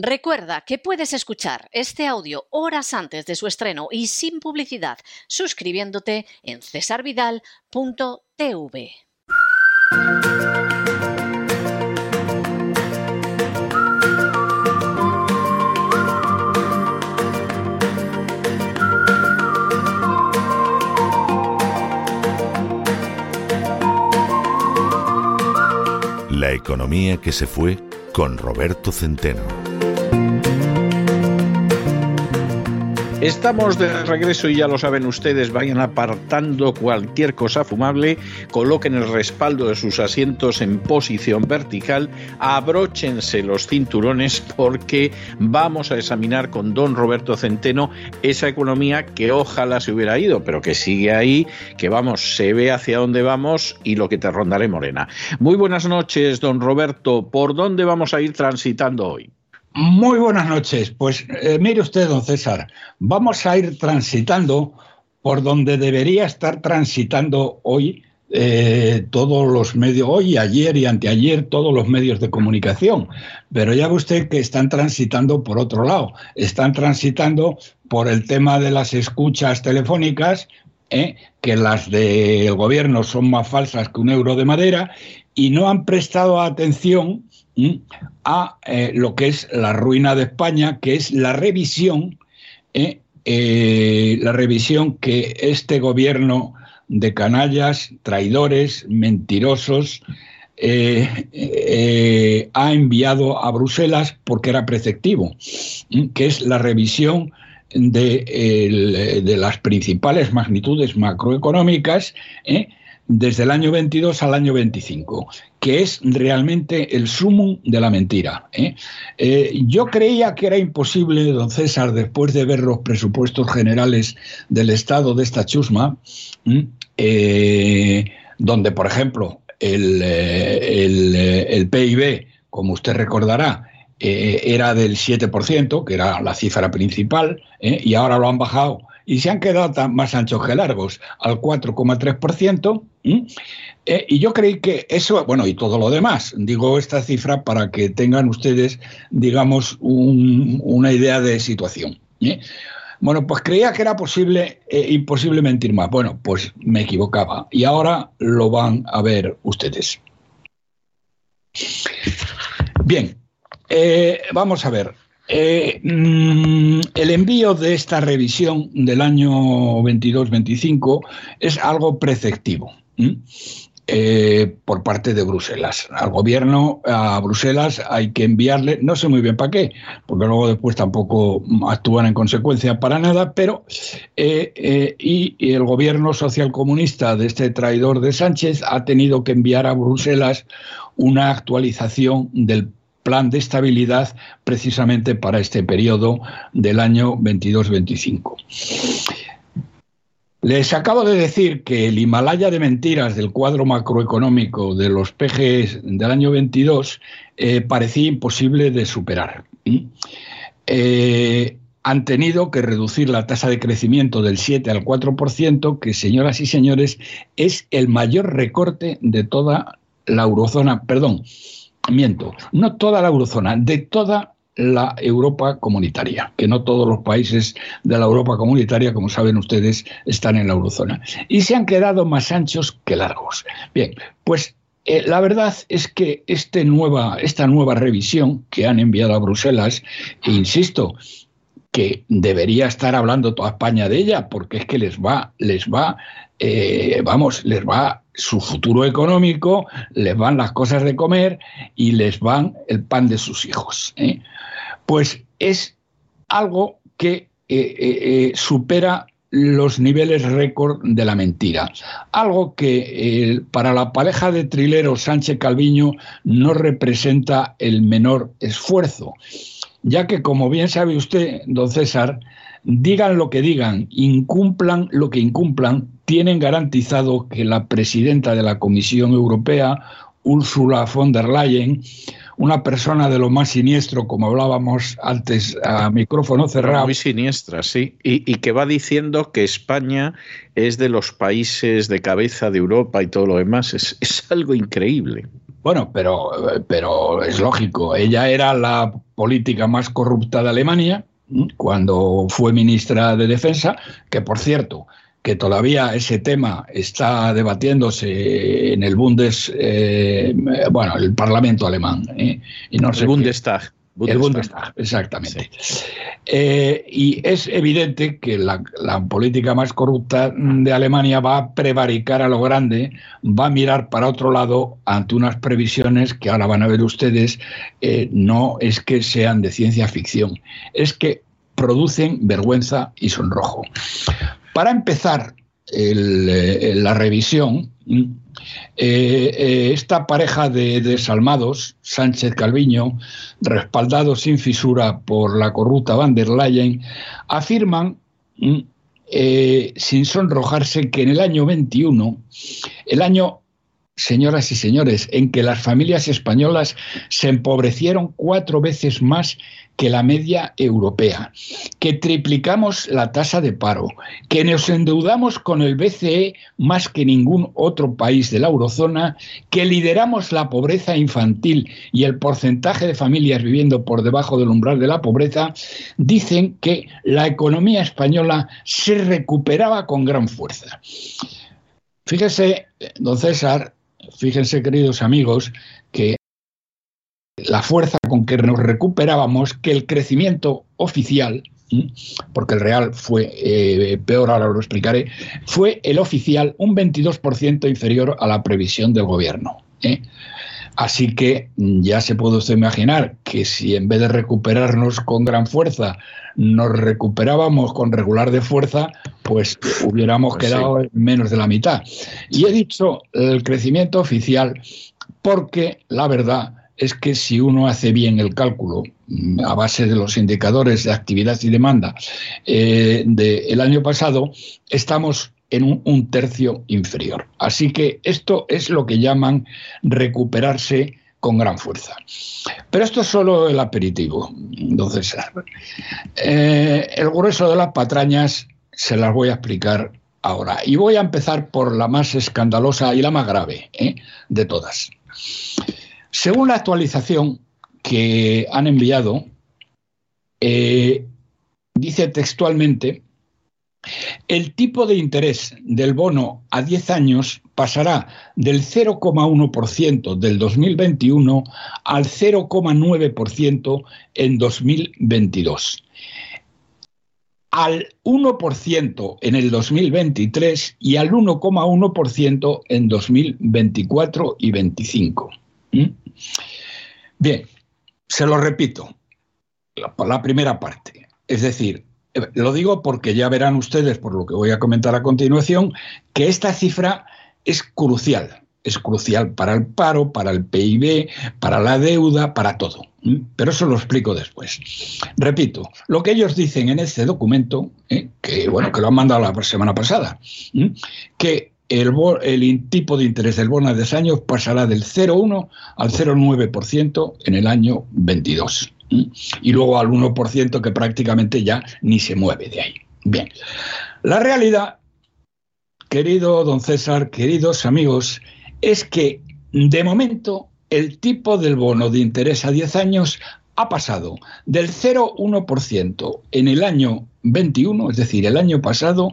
Recuerda que puedes escuchar este audio horas antes de su estreno y sin publicidad suscribiéndote en cesarvidal.tv. La economía que se fue con Roberto Centeno. Estamos de regreso y ya lo saben ustedes, vayan apartando cualquier cosa fumable, coloquen el respaldo de sus asientos en posición vertical, abróchense los cinturones porque vamos a examinar con don Roberto Centeno esa economía que ojalá se hubiera ido, pero que sigue ahí, que vamos, se ve hacia dónde vamos y lo que te rondaré morena. Muy buenas noches, don Roberto, ¿por dónde vamos a ir transitando hoy? Muy buenas noches. Pues eh, mire usted, don César, vamos a ir transitando por donde debería estar transitando hoy eh, todos los medios, hoy, ayer y anteayer, todos los medios de comunicación. Pero ya ve usted que están transitando por otro lado. Están transitando por el tema de las escuchas telefónicas, eh, que las del gobierno son más falsas que un euro de madera, y no han prestado atención a eh, lo que es la ruina de España, que es la revisión, eh, eh, la revisión que este gobierno de canallas, traidores, mentirosos, ha enviado a Bruselas porque era preceptivo, que es la revisión de, de, las principales magnitudes macroeconómicas desde el año 22 al año 25, que es realmente el sumum de la mentira. ¿eh? Eh, yo creía que era imposible, don César, después de ver los presupuestos generales del Estado de esta chusma, eh, donde, por ejemplo, el, el, PIB, como usted recordará, era del 7%, que era la cifra principal, y ahora lo han bajado y se han quedado más anchos que largos, al 4,3%. Eh, y yo creí que eso, bueno, y todo lo demás, digo esta cifra para que tengan ustedes, digamos, una idea de situación. ¿eh? Bueno, pues creía que era posible, eh, imposible mentir más. Bueno, pues me equivocaba. Y ahora lo van a ver ustedes. Bien, vamos a ver. Eh, mm, el envío de esta revisión del año 22-25 es algo preceptivo. Eh, por parte de Bruselas. Al gobierno, a Bruselas, hay que enviarle, no sé muy bien para qué, porque luego después tampoco actúan en consecuencia para nada, pero eh, y, y, el gobierno socialcomunista de este traidor de Sánchez ha tenido que enviar a Bruselas una actualización del plan de estabilidad precisamente para este periodo del año 22-25. Les acabo de decir que el Himalaya de mentiras del cuadro macroeconómico de los PGs del año 22 eh, parecía imposible de superar. Eh, han tenido que reducir la tasa de crecimiento del 7 al 4%, que, señoras y señores, es el mayor recorte de toda la eurozona, perdón, miento, no toda la eurozona, de toda la Europa comunitaria, que no todos los países de la Europa comunitaria, como saben ustedes, están en la eurozona. Y se han quedado más anchos que largos. Bien, pues eh, la verdad es que este esta nueva revisión que han enviado a Bruselas, insisto, que debería estar hablando toda España de ella, porque es que les va, les va, eh, vamos, les va su futuro económico, les van las cosas de comer y les van el pan de sus hijos. ¿eh? Pues es algo que eh, supera los niveles récord de la mentira. Algo que para la pareja de trileros Sánchez Calviño no representa el menor esfuerzo, ya que, como bien sabe usted, don César, digan lo que digan, incumplan lo que incumplan, tienen garantizado que la presidenta de la Comisión Europea, Ursula von der Leyen, una persona de lo más siniestro, como hablábamos antes a micrófono cerrado. Muy siniestra, sí. Y, que va diciendo que España es de los países de cabeza de Europa y todo lo demás. Es, es algo increíble. Bueno, pero, pero es lógico. Ella era la política más corrupta de Alemania cuando fue ministra de Defensa, que por cierto, que todavía ese tema está debatiéndose en el Bundes, eh, bueno, el Parlamento alemán. ¿eh? Y no el Bundestag. El Bundestag, exactamente. Eh, y es evidente que la, política más corrupta de Alemania va a prevaricar a lo grande, va a mirar para otro lado ante unas previsiones que ahora van a ver ustedes, eh, no es que sean de ciencia ficción, es que producen vergüenza y sonrojo. Para empezar eh, la revisión, eh, eh, esta pareja de desalmados, Sánchez Calviño, respaldados sin fisura por la corrupta van der Leyen, afirman, mm, eh, sin sonrojarse, que en el año 21, el año señoras y señores, en que las familias españolas se empobrecieron cuatro veces más que la media europea, que triplicamos la tasa de paro, que nos endeudamos con el BCE más que ningún otro país de la eurozona, que lideramos la pobreza infantil y el porcentaje de familias viviendo por debajo del umbral de la pobreza, dicen que la economía española se recuperaba con gran fuerza. Fíjese, don César, fíjense queridos amigos, que la fuerza con que nos recuperábamos, que el crecimiento oficial, porque el real fue eh, peor, ahora lo explicaré, fue el oficial un 22% inferior a la previsión del gobierno. ¿eh? Así que ya se puede usted imaginar que si en vez de recuperarnos con gran fuerza, nos recuperábamos con regular de fuerza, pues hubiéramos pues quedado en menos de la mitad. Y he dicho el crecimiento oficial porque la verdad es que si uno hace bien el cálculo mm, a base de los indicadores de actividad y demanda eh, del año pasado, estamos en un, tercio inferior. Así que esto es lo que llaman recuperarse con gran fuerza. Pero esto es solo el aperitivo, entonces eh, el grueso de las patrañas se las voy a explicar ahora. Y voy a empezar por la más escandalosa y la más grave ¿eh? de todas. Según la actualización que han enviado, eh, dice textualmente, el tipo de interés del bono a 10 años pasará del 0,1% del 2021 al 0,9% en 2022 al 1% en el 2023 y al 1,1% en 2024 y 2025. ¿Mm? Bien, se lo repito, la, primera parte. Es decir, lo digo porque ya verán ustedes, por lo que voy a comentar a continuación, que esta cifra es crucial. Es crucial para el paro, para el PIB, para la deuda, para todo. Pero eso lo explico después. Repito, lo que ellos dicen en este documento, ¿eh? que bueno, que lo han mandado la semana pasada, que el, tipo de interés del bono de 10 años pasará del 0,1 al 0,9% en el año 22. Y luego al 1% que prácticamente ya ni se mueve de ahí. Bien, la realidad, querido don César, queridos amigos, es que de momento el tipo del bono de interés a 10 años ha pasado del 0,1% en el año 21, es decir, el año pasado,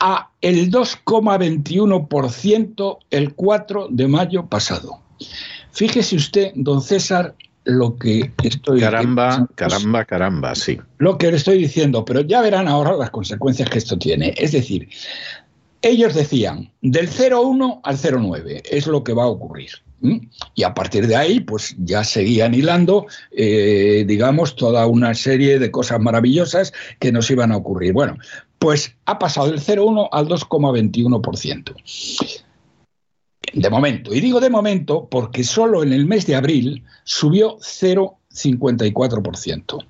a el 2,21% el 4 de mayo pasado. Fíjese usted, don César, lo que estoy Caramba, caramba, caramba, sí. Lo que le estoy diciendo, pero ya verán ahora las consecuencias que esto tiene. Es decir, ellos decían del 0,1 al 0,9 es lo que va a ocurrir. Y a partir de ahí, pues ya seguían hilando, eh, digamos, toda una serie de cosas maravillosas que nos iban a ocurrir. Bueno, pues ha pasado del 0,1 al 2,21%. De momento. Y digo de momento porque solo en el mes de abril subió 0,54%.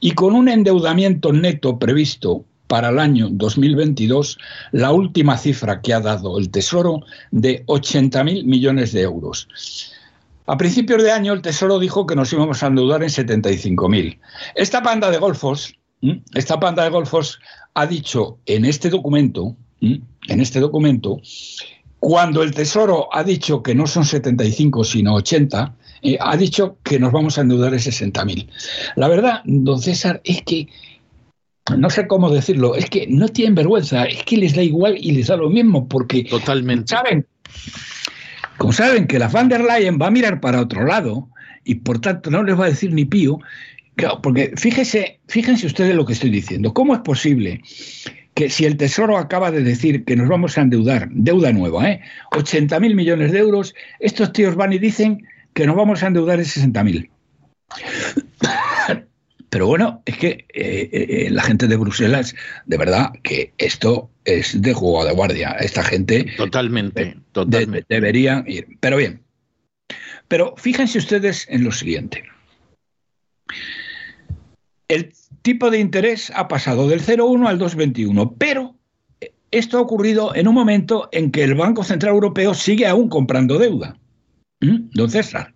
Y con un endeudamiento neto previsto para el año 2022 la última cifra que ha dado el Tesoro de 80.000 millones de euros. A principios de año el Tesoro dijo que nos íbamos a endeudar en 75.000. Esta panda de golfos, esta de golfos ha dicho en este documento, en este documento, cuando el Tesoro ha dicho que no son 75 sino 80, eh, ha dicho que nos vamos a endeudar en 60.000. La verdad, don César, es que no sé cómo decirlo, es que no tienen vergüenza, es que les da igual y les da lo mismo, porque Totalmente. saben, como saben que la van der Leyen va a mirar para otro lado y por tanto no les va a decir ni pío, claro, porque fíjese, fíjense ustedes lo que estoy diciendo, ¿cómo es posible que si el Tesoro acaba de decir que nos vamos a endeudar, deuda nueva, ¿eh? 80 mil millones de euros, estos tíos van y dicen que nos vamos a endeudar en 60 mil. Pero bueno, es que eh, eh, la gente de Bruselas, de verdad que esto es de juego de guardia. Esta gente Totalmente, de- totalmente. deberían ir. Pero bien, pero fíjense ustedes en lo siguiente. El tipo de interés ha pasado del 0,1 al 2,21, pero esto ha ocurrido en un momento en que el Banco Central Europeo sigue aún comprando deuda. ¿Mm? Don César.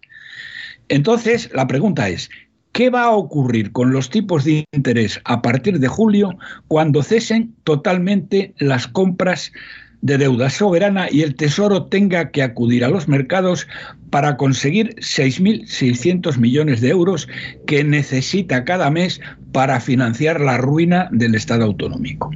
Entonces, la pregunta es, ¿qué va a ocurrir con los tipos de interés a partir de julio cuando cesen totalmente las compras de deuda soberana y el Tesoro tenga que acudir a los mercados para conseguir 6.600 millones de euros que necesita cada mes para financiar la ruina del Estado autonómico?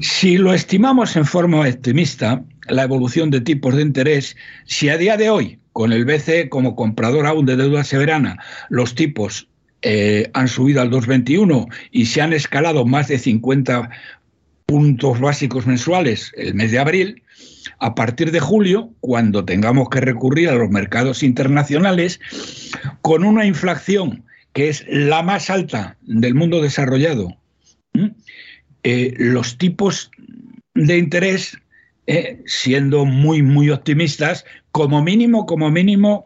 Si lo estimamos en forma optimista, la evolución de tipos de interés, si a día de hoy, con el BCE como comprador aún de deuda soberana, los tipos eh, han subido al 2,21 y se han escalado más de 50 puntos básicos mensuales el mes de abril, a partir de julio, cuando tengamos que recurrir a los mercados internacionales, con una inflación que es la más alta del mundo desarrollado, eh, los tipos de interés, eh, siendo muy, muy optimistas, como mínimo, como mínimo,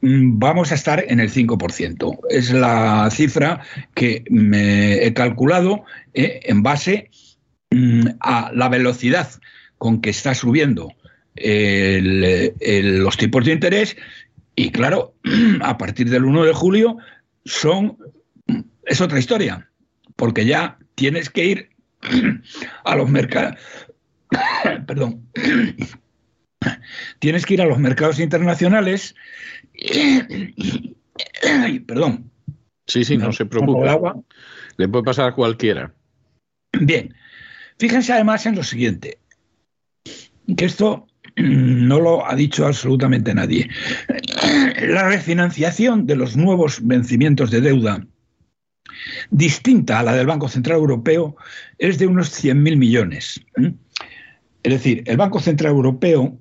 mm, vamos a estar en el 5%. Es la cifra que me he calculado eh, en base mm, a la velocidad con que está subiendo los tipos de interés y claro, a partir del 1 de julio son es otra historia, porque ya tienes que ir a los mercados perdón tienes que ir a los mercados internacionales perdón Sí, sí, no se preocupe. agua. Le puede pasar a cualquiera. Bien, fíjense además en lo siguiente, que esto no lo ha dicho absolutamente nadie. La refinanciación de los nuevos vencimientos de deuda, distinta a la del Banco Central Europeo, es de unos 100.000 millones. Es decir, el Banco Central Europeo,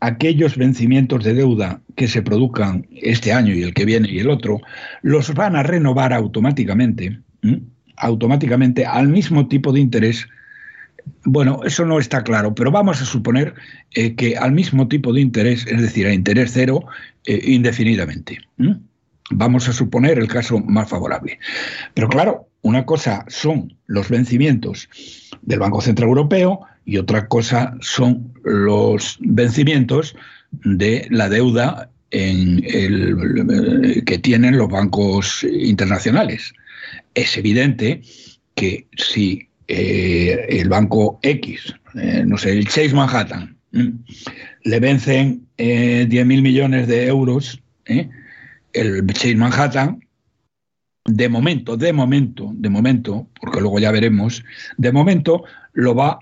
aquellos vencimientos de deuda que se produzcan este año y el que viene y el otro, los van a renovar automáticamente. automáticamente al mismo tipo de interés. Bueno, eso no está claro, pero vamos a suponer eh, que al mismo tipo de interés, es decir, a interés cero, eh, indefinidamente. Vamos a suponer el caso más favorable. Pero claro, una cosa son los vencimientos del Banco Central Europeo y otra cosa son los vencimientos de la deuda el- que tienen los bancos internacionales es evidente que si eh, el banco X, eh, no sé, el Chase Manhattan, le vencen eh, 10.000 millones de euros, ¿eh? el Chase Manhattan, de momento, de momento, de momento, porque luego ya veremos, de momento lo va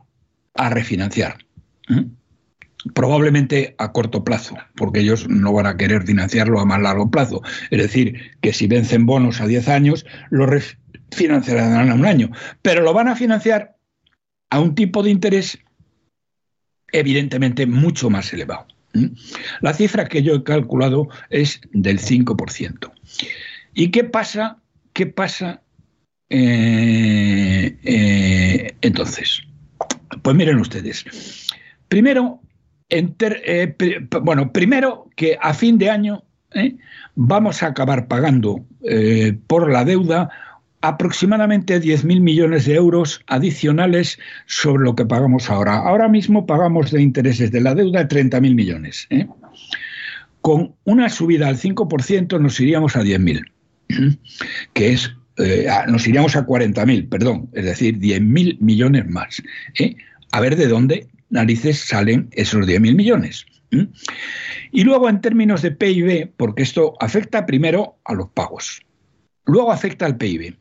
a refinanciar. ¿eh? Probablemente a corto plazo, porque ellos no van a querer financiarlo a más largo plazo. Es decir, que si vencen bonos a 10 años, lo refinanciarán a un año. Pero lo van a financiar a un tipo de interés evidentemente mucho más elevado. La cifra que yo he calculado es del 5%. ¿Y qué pasa? ¿Qué pasa eh, eh, entonces? Pues miren ustedes. Primero, enter- eh, pri- bueno, primero que a fin de año ¿eh? vamos a acabar pagando por la deuda aproximadamente 10.000 millones de euros adicionales sobre lo que pagamos ahora. Ahora mismo pagamos de intereses de la deuda 30.000 millones. ¿eh? Con una subida al 5% nos iríamos a 10.000, que es, eh, nos iríamos a 40.000, perdón, es decir, 10.000 millones más. ¿eh? A ver de dónde narices salen esos 10.000 millones? Y luego en términos de PIB, porque esto afecta primero a los pagos, luego afecta al PIB.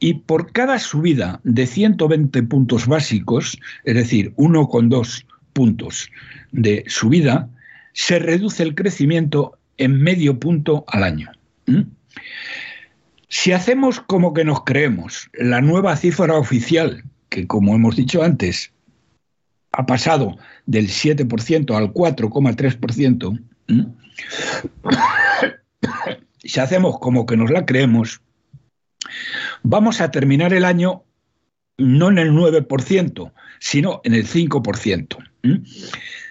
Y por cada subida de 120 puntos básicos, es decir, 1,2 puntos de subida, se reduce el crecimiento en medio punto al año. ¿Mm? Si hacemos como que nos creemos la nueva cifra oficial, que como hemos dicho antes, ha pasado del 7% al 4,3%, si hacemos como que nos la creemos, vamos a terminar el año no en el 9%, sino en el 5%.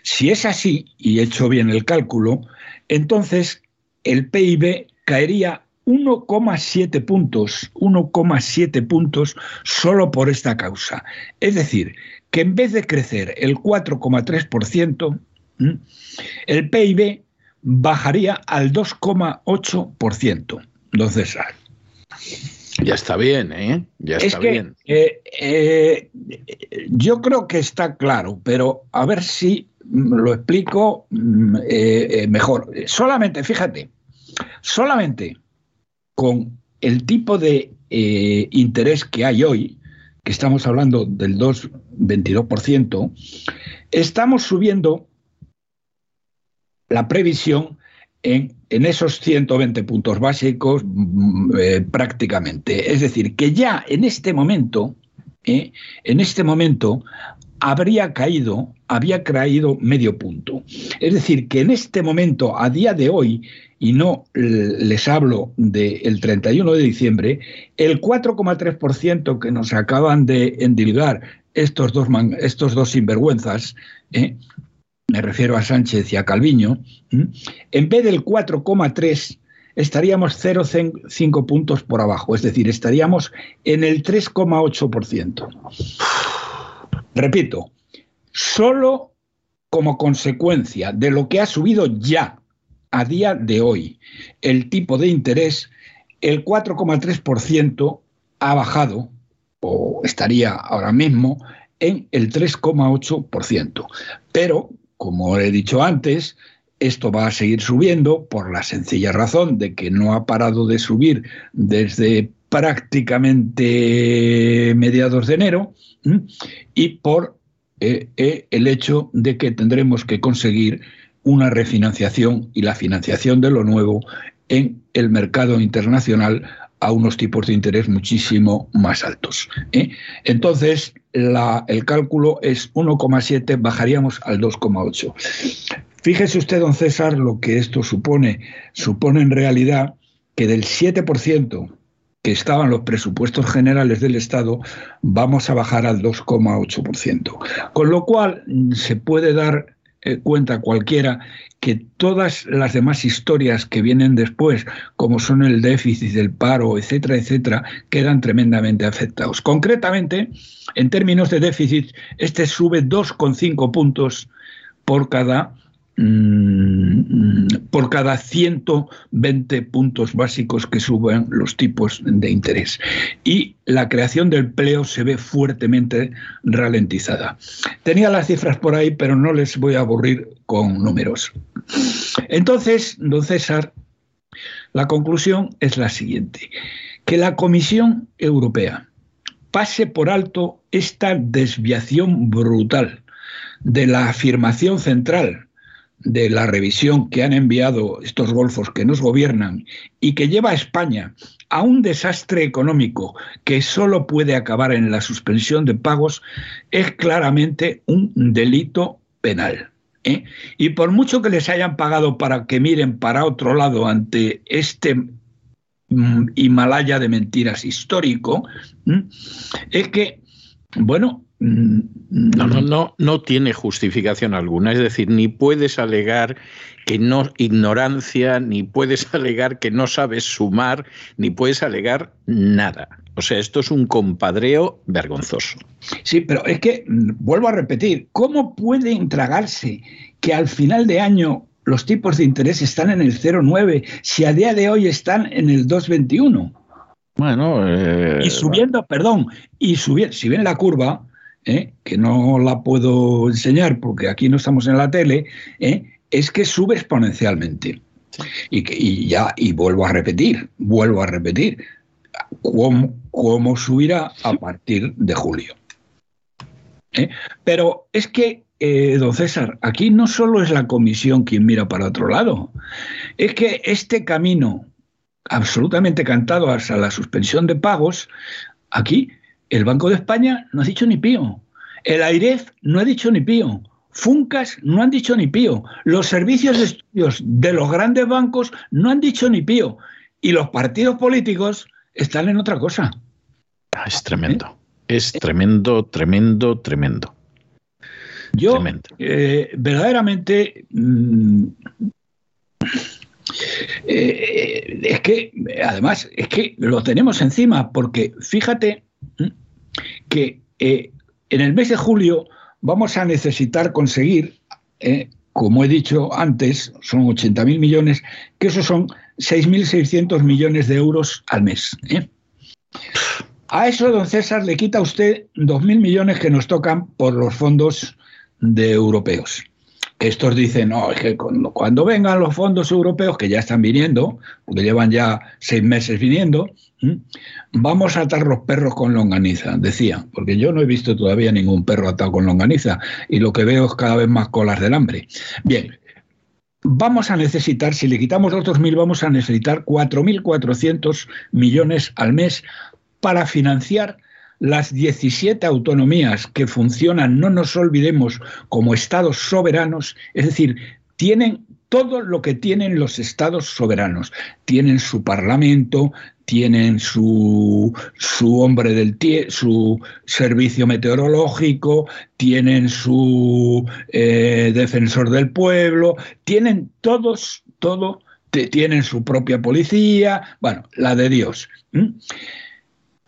Si es así, y he hecho bien el cálculo, entonces el PIB caería 1,7 puntos, 1,7 puntos solo por esta causa. Es decir, que en vez de crecer el 4,3%, el PIB bajaría al 2,8%. Don César. Ya está bien, ¿eh? Ya está bien. Eh, eh, yo creo que está claro, pero a ver si lo explico mm, eh, mejor. Solamente, fíjate, solamente con el tipo de interés que hay hoy, que estamos hablando del 2,22%, estamos subiendo la previsión en, esos 120 puntos básicos mm, eh, prácticamente. Es decir, que ya en este momento, eh, en este momento habría caído, había caído medio punto. Es decir, que en este momento, a día de hoy, y no les hablo del 31 de diciembre, el 4,3% que nos acaban de endividar estos dos, estos dos sinvergüenzas, ¿eh? Me refiero a Sánchez y a Calviño, en vez del 4,3% estaríamos 0,5 puntos por abajo, es decir, estaríamos en el 3,8%. Repito, solo como consecuencia de lo que ha subido ya a día de hoy el tipo de interés, el 4,3% ha bajado, o estaría ahora mismo, en el 3,8%. Pero, como he dicho antes, esto va a seguir subiendo por la sencilla razón de que no ha parado de subir desde prácticamente mediados de enero y por eh, eh, el hecho de que tendremos que conseguir una refinanciación y la financiación de lo nuevo en el mercado internacional a unos tipos de interés muchísimo más altos. ¿eh? Entonces, el cálculo es 1,7, bajaríamos al 2,8. Fíjese usted, don César, lo que esto supone. Supone en realidad que del 7% que estaban los presupuestos generales del Estado, vamos a bajar al 2,8%. Con lo cual, se puede dar eh, cuenta cualquiera que todas las demás historias que vienen después, como son el déficit, el paro, etcétera, etcétera, quedan tremendamente afectados. Concretamente, en términos de déficit, este sube 2,5 puntos por cada Mm, por cada 120 puntos básicos que suben los tipos de interés. Y la creación del empleo se ve fuertemente ralentizada. Tenía las cifras por ahí, pero no les voy a aburrir con números. Entonces, don César, la conclusión es la siguiente, que la Comisión Europea pase por alto esta desviación brutal de la afirmación central de la revisión que han enviado estos golfos que nos gobiernan y que lleva a España a un desastre económico que solo puede acabar en la suspensión de pagos es claramente un delito penal. ¿eh? Y por mucho que les hayan pagado para que miren para otro lado ante este mm, Himalaya de mentiras histórico, es que, bueno, no, no, no, no tiene justificación alguna. Es decir, ni puedes alegar que no ignorancia, ni puedes alegar que no sabes sumar, ni puedes alegar nada. O sea, esto es un compadreo vergonzoso. Sí, pero es que, mm, vuelvo a repetir, ¿cómo pueden tragarse que al final de año los tipos de interés están en el 0,9 si a día de hoy están en el 2,21? Bueno, eh, y subiendo, perdón, y subiendo, si ven la curva, ¿eh? que no la puedo enseñar porque aquí no estamos en la tele, ¿eh? es que sube exponencialmente. Y, que, y ya, y vuelvo a repetir, vuelvo a repetir, cómo, cómo subirá a partir de julio. ¿Eh? Pero es que, eh, don César, aquí no solo es la comisión quien mira para otro lado, es que este camino absolutamente cantado hasta la suspensión de pagos, aquí el Banco de España no ha dicho ni pío, el AIREF no ha dicho ni pío, Funcas no han dicho ni pío, los servicios de estudios de los grandes bancos no han dicho ni pío, y los partidos políticos están en otra cosa. Ah, es tremendo. Es tremendo, tremendo, tremendo. Yo, eh, verdaderamente, mm, eh, es que, además, es que lo tenemos encima, porque fíjate que eh, en el mes de julio vamos a necesitar conseguir, como he dicho antes, son 80.000 millones, que esos son 6.600 millones de euros al mes. A eso, don César, le quita usted 2.000 millones que nos tocan por los fondos de europeos. Estos dicen, no, es que cuando, vengan los fondos europeos, que ya están viniendo, porque llevan ya seis meses viniendo, vamos a atar los perros con longaniza, decía, porque yo no he visto todavía ningún perro atado con longaniza y lo que veo es cada vez más colas del hambre. Bien, vamos a necesitar, si le quitamos los 2.000, vamos a necesitar 4.400 millones al mes para financiar las 17 autonomías que funcionan, no nos olvidemos, como estados soberanos, es decir, tienen todo lo que tienen los estados soberanos. Tienen su parlamento, tienen su, su hombre del su servicio meteorológico, tienen su eh, defensor del pueblo, tienen todos, todo, tienen su propia policía, bueno, la de Dios.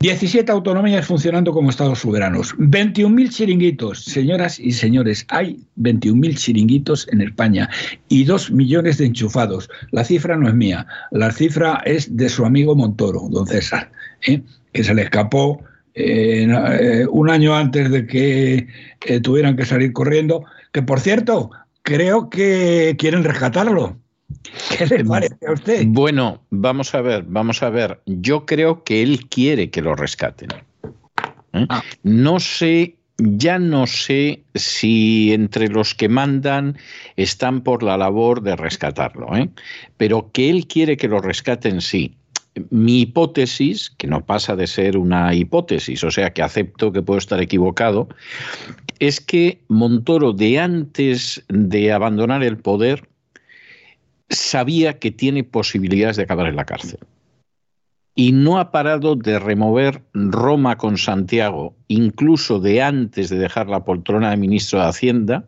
17 autonomías funcionando como estados soberanos. 21.000 chiringuitos, señoras y señores, hay 21.000 chiringuitos en España y 2 millones de enchufados. La cifra no es mía, la cifra es de su amigo Montoro, don César, ¿eh? que se le escapó eh, eh, un año antes de que tuvieran que salir corriendo, que por cierto, creo que quieren rescatarlo. ¿Qué le parece a usted? Bueno, vamos a ver, vamos a ver. Yo creo que él quiere que lo rescaten. ¿Eh? Ah. No sé, ya no sé si entre los que mandan están por la labor de rescatarlo, ¿eh? pero que él quiere que lo rescaten, sí. Mi hipótesis, que no pasa de ser una hipótesis, o sea que acepto que puedo estar equivocado, es que Montoro de antes de abandonar el poder sabía que tiene posibilidades de acabar en la cárcel. Y no ha parado de remover Roma con Santiago, incluso de antes de dejar la poltrona de ministro de Hacienda,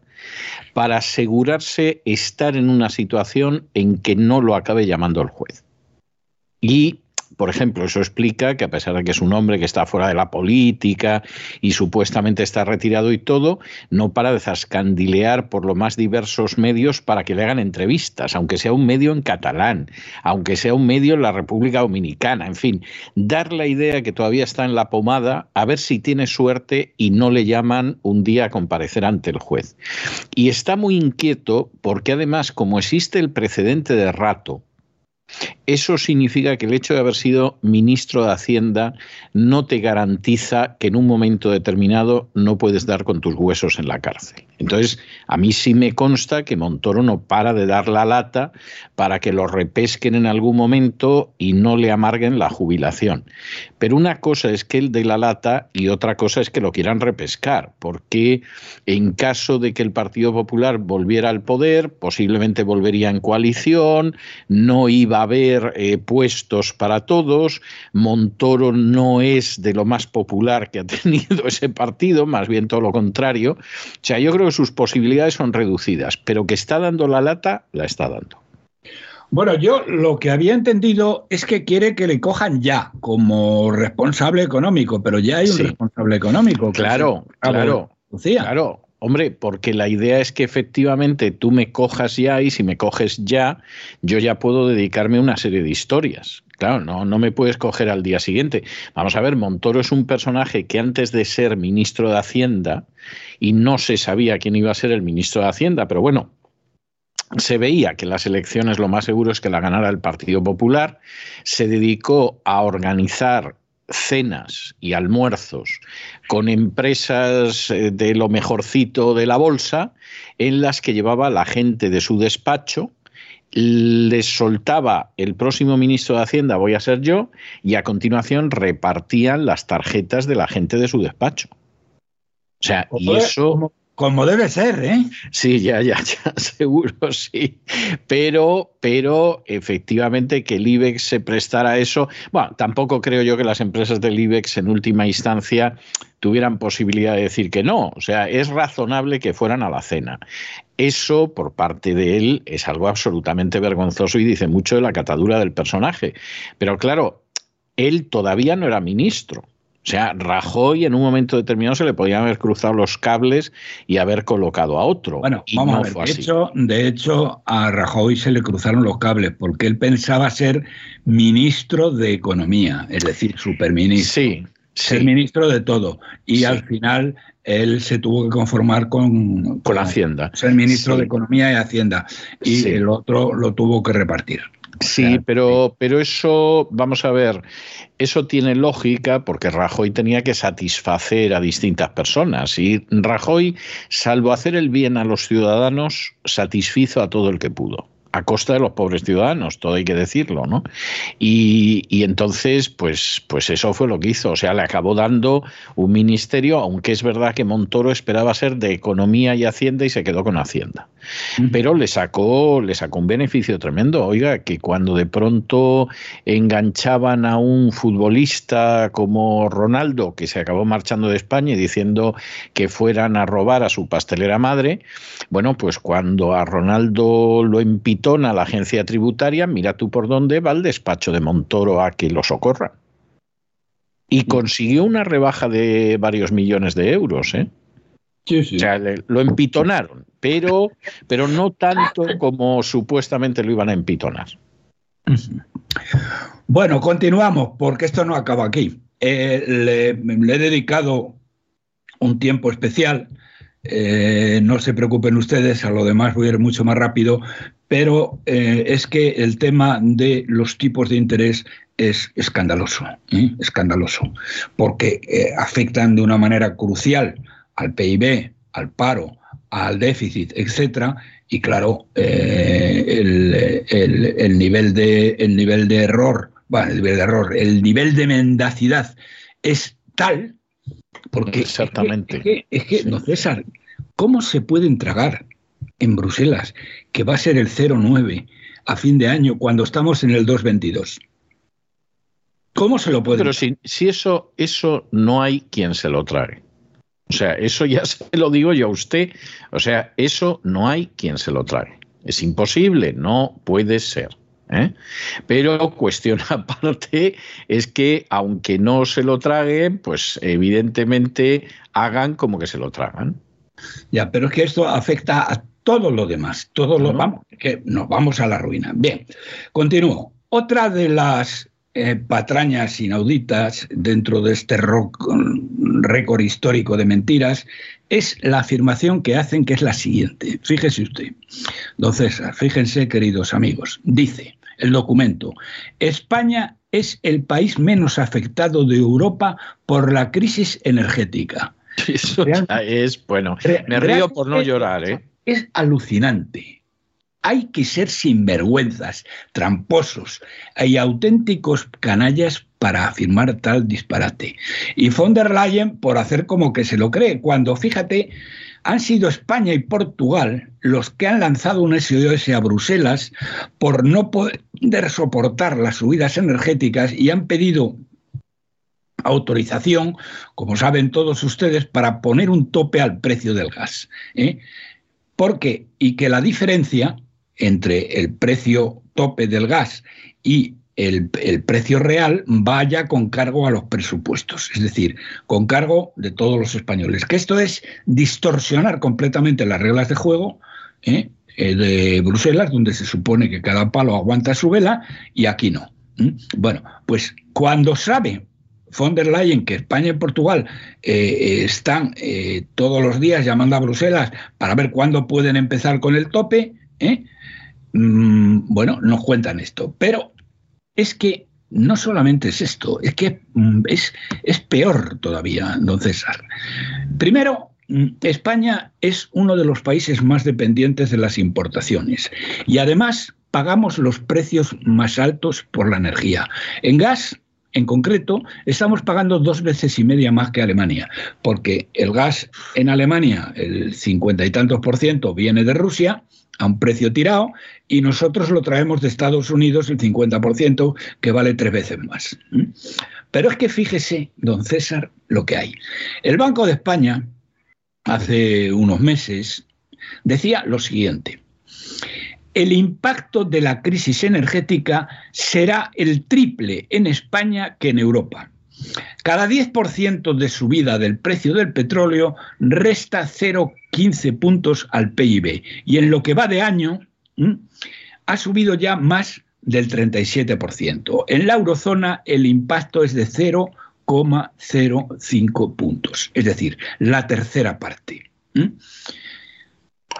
para asegurarse estar en una situación en que no lo acabe llamando el juez. Y por ejemplo, eso explica que a pesar de que es un hombre que está fuera de la política y supuestamente está retirado y todo, no para de zascandilear por los más diversos medios para que le hagan entrevistas, aunque sea un medio en catalán, aunque sea un medio en la República Dominicana, en fin, dar la idea que todavía está en la pomada, a ver si tiene suerte y no le llaman un día a comparecer ante el juez. Y está muy inquieto porque además, como existe el precedente de rato, eso significa que el hecho de haber sido ministro de Hacienda no te garantiza que en un momento determinado no puedes dar con tus huesos en la cárcel. Entonces, a mí sí me consta que Montoro no para de dar la lata para que lo repesquen en algún momento y no le amarguen la jubilación. Pero una cosa es que él dé la lata y otra cosa es que lo quieran repescar, porque en caso de que el Partido Popular volviera al poder, posiblemente volvería en coalición, no iba a haber eh, puestos para todos, Montoro no es de lo más popular que ha tenido ese partido, más bien todo lo contrario. O sea, yo creo sus posibilidades son reducidas, pero que está dando la lata, la está dando. Bueno, yo lo que había entendido es que quiere que le cojan ya como responsable económico, pero ya hay un responsable económico. Claro, claro, claro. Hombre, porque la idea es que efectivamente tú me cojas ya y si me coges ya, yo ya puedo dedicarme a una serie de historias. Claro, no, no me puedes coger al día siguiente. Vamos a ver, Montoro es un personaje que antes de ser ministro de Hacienda, y no se sabía quién iba a ser el ministro de Hacienda, pero bueno, se veía que las elecciones lo más seguro es que la ganara el Partido Popular, se dedicó a organizar cenas y almuerzos con empresas eh, de lo mejorcito de la bolsa en las que llevaba la gente de su despacho les soltaba el próximo ministro de Hacienda, voy a ser yo, y a continuación repartían las tarjetas de la gente de su despacho. O sea, y eso... Como debe ser, ¿eh? Sí, ya, ya, ya, seguro, sí. Pero, pero efectivamente que el IBEX se prestara a eso. Bueno, tampoco creo yo que las empresas del IBEX en última instancia tuvieran posibilidad de decir que no. O sea, es razonable que fueran a la cena. Eso, por parte de él, es algo absolutamente vergonzoso y dice mucho de la catadura del personaje. Pero claro, él todavía no era ministro. O sea, Rajoy en un momento determinado se le podían haber cruzado los cables y haber colocado a otro. Bueno, vamos a ver. de, hecho, de hecho, a Rajoy se le cruzaron los cables porque él pensaba ser ministro de Economía, es decir, superministro. Sí. Ser ministro de todo. Y al final él se tuvo que conformar con, con, Hacienda. Ser ministro de Economía y Hacienda. Y el otro lo tuvo que repartir. Sí, pero, pero eso, vamos a ver, eso tiene lógica porque Rajoy tenía que satisfacer a distintas personas y Rajoy, salvo hacer el bien a los ciudadanos, satisfizo a todo el que pudo a costa de los pobres ciudadanos, todo hay que decirlo, ¿no? Y, y, entonces, pues, pues eso fue lo que hizo. O sea, le acabó dando un ministerio, aunque es verdad que Montoro esperaba ser de Economía y Hacienda y se quedó con Hacienda. Pero le sacó, le sacó un beneficio tremendo. Oiga, que cuando de pronto enganchaban a un futbolista como Ronaldo, que se acabó marchando de España y diciendo que fueran a robar a su pastelera madre, bueno, pues cuando a Ronaldo lo empitona la agencia tributaria, mira tú por dónde va el despacho de Montoro a que lo socorra. Y consiguió una rebaja de varios millones de euros, ¿eh? O sea, lo empitonaron, pero, pero no tanto como supuestamente lo iban a empitonar. Bueno, continuamos, porque esto no acaba aquí. Eh, le, he dedicado un tiempo especial. Eh, no se preocupen ustedes, a lo demás voy a ir mucho más rápido, pero eh, es que el tema de los tipos de interés es escandaloso, escandaloso, porque afectan de una manera crucial al PIB, al paro, al déficit, etcétera, y claro, eh, el, nivel de, el nivel de error, bueno, el nivel de error, el nivel de mendacidad es tal, porque exactamente es que, no César, ¿cómo se pueden tragar en Bruselas que va a ser el 0,9 a fin de año cuando estamos en el 2,22? ¿Cómo se lo puede? Pero si, si eso, eso no hay quien se lo trague. O sea, eso ya se lo digo yo a usted. O sea, eso no hay quien se lo trague. Es imposible, no puede ser. ¿Eh? Pero cuestión aparte es que aunque no se lo traguen, pues evidentemente hagan como que se lo tragan. Ya, pero es que esto afecta a todo lo demás. Todo lo vamos, que nos vamos a la ruina. Bien, continúo. Otra de las eh, patrañas inauditas dentro de este récord histórico de mentiras es la afirmación que hacen que es la siguiente. Fíjese usted, don César, fíjense queridos amigos, dice el documento, España es el país menos afectado de Europa por la crisis energética. Eso es, bueno, me río por no llorar, ¿eh? Es alucinante. Hay que ser sinvergüenzas, tramposos y auténticos canallas para afirmar tal disparate. Y von der Leyen por hacer como que se lo cree, cuando fíjate, han sido España y Portugal los que han lanzado un SOS a Bruselas por no poder soportar las subidas energéticas y han pedido autorización, como saben todos ustedes, para poner un tope al precio del gas. ¿eh? Porque, y que la diferencia entre el precio tope del gas y el, precio real vaya con cargo a los presupuestos, es decir, con cargo de todos los españoles. Que esto es distorsionar completamente las reglas de juego ¿eh? Eh, de Bruselas, donde se supone que cada palo aguanta su vela, y aquí no. Bueno, pues cuando sabe von der Leyen que España y Portugal eh, están todos los días llamando a Bruselas para ver cuándo pueden empezar con el tope, mm, bueno, nos cuentan esto. Pero es que no solamente es esto, es que mm, es, peor todavía, don César. Primero, mm, España es uno de los países más dependientes de las importaciones y además pagamos los precios más altos por la energía. En gas, en concreto, estamos pagando dos veces y media más que Alemania, porque el gas en Alemania, el cincuenta y tantos por ciento, viene de Rusia a un precio tirado y nosotros lo traemos de Estados Unidos el 50%, que vale tres veces más. Pero es que fíjese, don César, lo que hay. El Banco de España, hace unos meses, decía lo siguiente. El impacto de la crisis energética será el triple en España que en Europa. Cada 10% de subida del precio del petróleo resta 0,15 puntos al PIB y en lo que va de año ha subido ya más del 37%. En la eurozona el impacto es de 0,05 puntos, es decir, la tercera parte.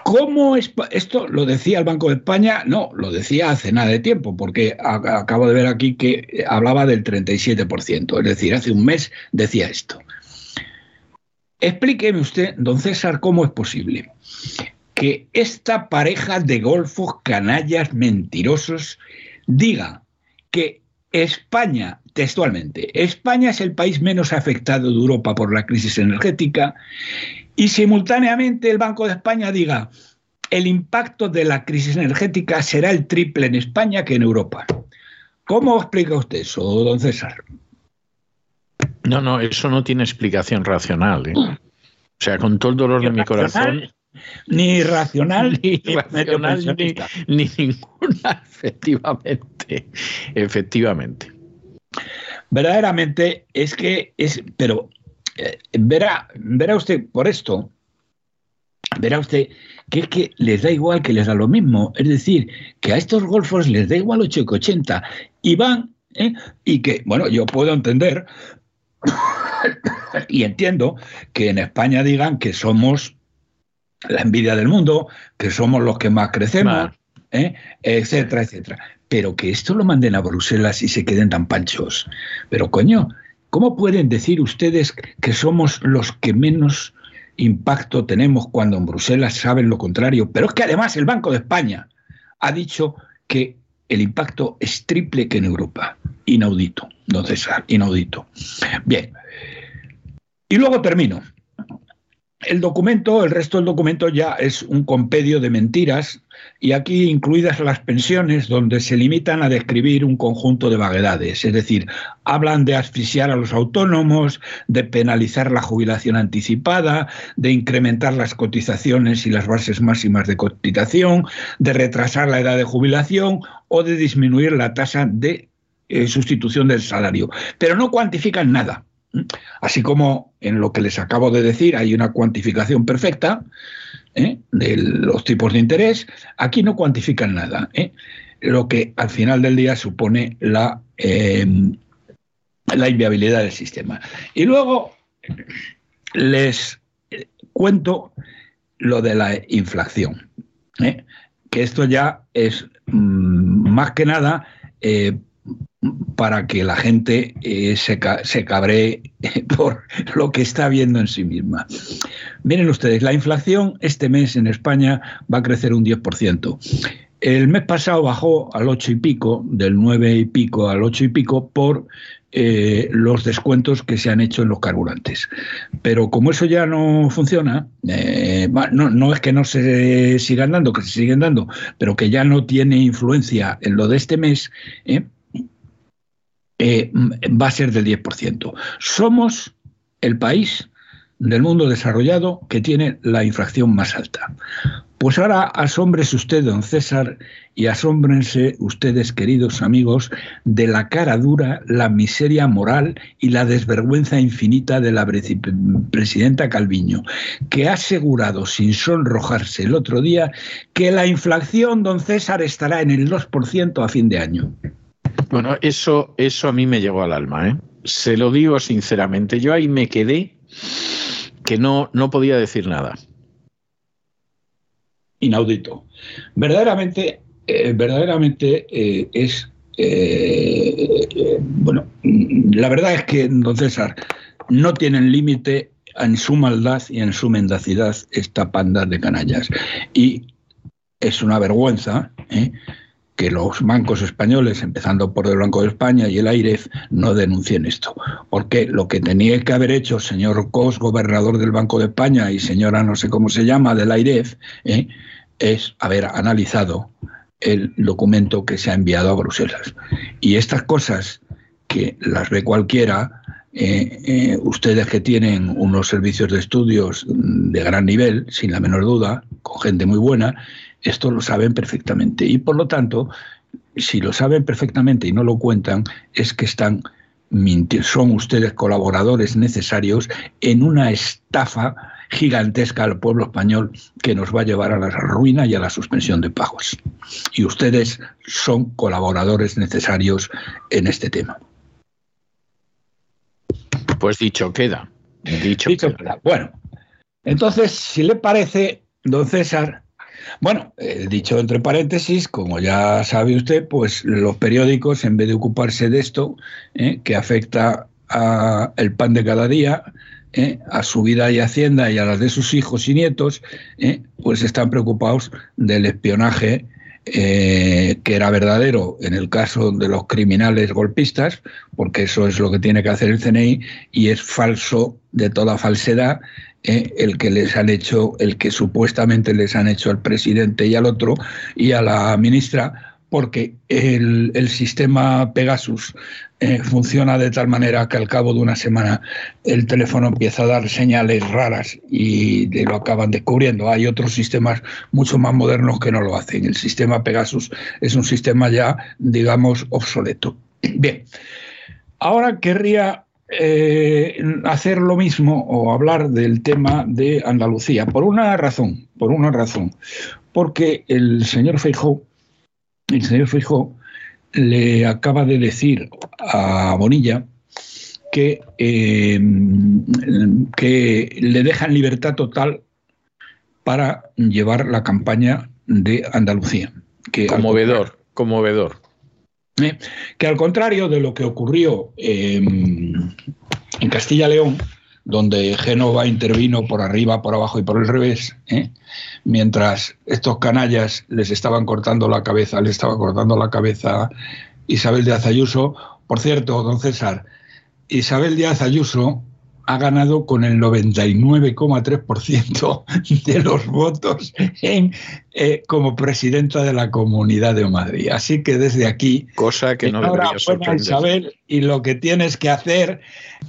¿Cómo es, esto lo decía el Banco de España? No, lo decía hace nada de tiempo, porque acabo de ver aquí que hablaba del 37%, es decir, hace un mes decía esto. Explíqueme usted, don César, cómo es posible que esta pareja de golfos canallas mentirosos diga que España, textualmente, España es el país menos afectado de Europa por la crisis energética y simultáneamente el Banco de España diga, el impacto de la crisis energética será el triple en España que en Europa. ¿Cómo explica usted eso, don César? No, no, eso no tiene explicación racional. ¿eh? O sea, con todo el dolor de mi corazón. Ni racional, ni, racional, ni, ni ninguna, efectivamente. Efectivamente. Verdaderamente es que es, pero eh, verá, verá usted por esto, verá usted que es que les da igual que les da lo mismo. Es decir, que a estos golfos les da igual 8,80 y van, ¿eh? y que, bueno, yo puedo entender y entiendo que en España digan que somos la envidia del mundo, que somos los que más crecemos, ¿eh? etcétera, etcétera. Pero que esto lo manden a Bruselas y se queden tan panchos. Pero coño, ¿Cómo pueden decir ustedes que somos los que menos impacto tenemos cuando en Bruselas saben lo contrario? Pero es que además el Banco de España ha dicho que el impacto es triple que en Europa. Inaudito, don César, inaudito. Bien. Y luego termino. El documento, el resto del documento ya es un compendio de mentiras y aquí incluidas las pensiones donde se limitan a describir un conjunto de vaguedades, es decir, hablan de asfixiar a los autónomos, de penalizar la jubilación anticipada, de incrementar las cotizaciones y las bases máximas de cotización, de retrasar la edad de jubilación o de disminuir la tasa de eh, sustitución del salario, pero no cuantifican nada. Así como en lo que les acabo de decir hay una cuantificación perfecta ¿eh? de los tipos de interés, aquí no cuantifican nada. ¿eh? Lo que al final del día supone la, eh, la inviabilidad del sistema. Y luego les cuento lo de la inflación, que esto ya es mm, más que nada para que la gente eh, se, se cabree por lo que está viendo en sí misma. Miren ustedes, la inflación este mes en España va a crecer un 10%. El mes pasado bajó al 8 y pico, del 9 y pico al 8 y pico, por eh, los descuentos que se han hecho en los carburantes. Pero como eso ya no funciona, eh, no, no, es que no se sigan dando, que se siguen dando, pero que ya no tiene influencia en lo de este mes. Eh, va a ser del 10%. Somos el país del mundo desarrollado que tiene la infracción más alta. Pues ahora asómbrese usted, don César, y asómbrense ustedes, queridos amigos, de la cara dura, la miseria moral y la desvergüenza infinita de la presidenta Calviño, que ha asegurado sin sonrojarse el otro día que la inflación, don César, estará en el 2% a fin de año. Bueno, eso, eso a mí me llegó al alma, ¿eh? Se lo digo sinceramente. Yo ahí me quedé que no, no podía decir nada. Inaudito. Verdaderamente, eh, verdaderamente eh, es. Eh, bueno, la verdad es que, don César, no tienen límite en su maldad y en su mendacidad esta panda de canallas. Y es una vergüenza que los bancos españoles, empezando por el Banco de España y el AIREF, no denuncien esto. Porque lo que tenía que haber hecho señor Cos, gobernador del Banco de España, y señora no sé cómo se llama, del AIREF, ¿eh? es haber analizado el documento que se ha enviado a Bruselas. Y estas cosas que las ve cualquiera, eh, eh, ustedes que tienen unos servicios de estudios de gran nivel, sin la menor duda, con gente muy buena, esto lo saben perfectamente. Y por lo tanto, si lo saben perfectamente y no lo cuentan, es que están mintiendo, son ustedes colaboradores necesarios en una estafa gigantesca al pueblo español que nos va a llevar a la ruina y a la suspensión de pagos. Y ustedes son colaboradores necesarios en este tema. Pues dicho queda. Dicho, queda. Bueno, entonces, si le parece, don César, bueno, eh, dicho entre paréntesis, como ya sabe usted, pues los periódicos, en vez de ocuparse de esto, eh, que afecta al pan de cada día, eh, a su vida y hacienda y a las de sus hijos y nietos, pues están preocupados del espionaje que era verdadero en el caso de los criminales golpistas, porque eso es lo que tiene que hacer el CNI, y es falso de toda falsedad eh, el que les han hecho, el que supuestamente les han hecho al presidente y al otro y a la ministra, porque el, sistema Pegasus eh, funciona de tal manera que al cabo de una semana el teléfono empieza a dar señales raras y lo acaban descubriendo. Hay otros sistemas mucho más modernos que no lo hacen. El sistema Pegasus es un sistema ya, digamos, obsoleto. Bien, ahora querría eh, hacer lo mismo o hablar del tema de Andalucía, por una razón, por una razón, porque el señor Feijó, el señor Feijó le acaba de decir a Bonilla que, em, que le dejan libertad total para llevar la campaña de Andalucía. Que conmovedor, conmovedor. ¿eh? que al contrario de lo que ocurrió en Castilla-León, donde Génova intervino por arriba, por abajo y por el revés, ¿eh? mientras estos canallas les estaban cortando la cabeza, le estaba cortando la cabeza Isabel Díaz Ayuso. Por cierto, don César, Isabel Díaz Ayuso ha ganado con el 99,3% de los votos en, eh, como presidenta de la Comunidad de Madrid. Así que desde aquí, cosa que no debería sorprender. Isabel, y lo que tienes que hacer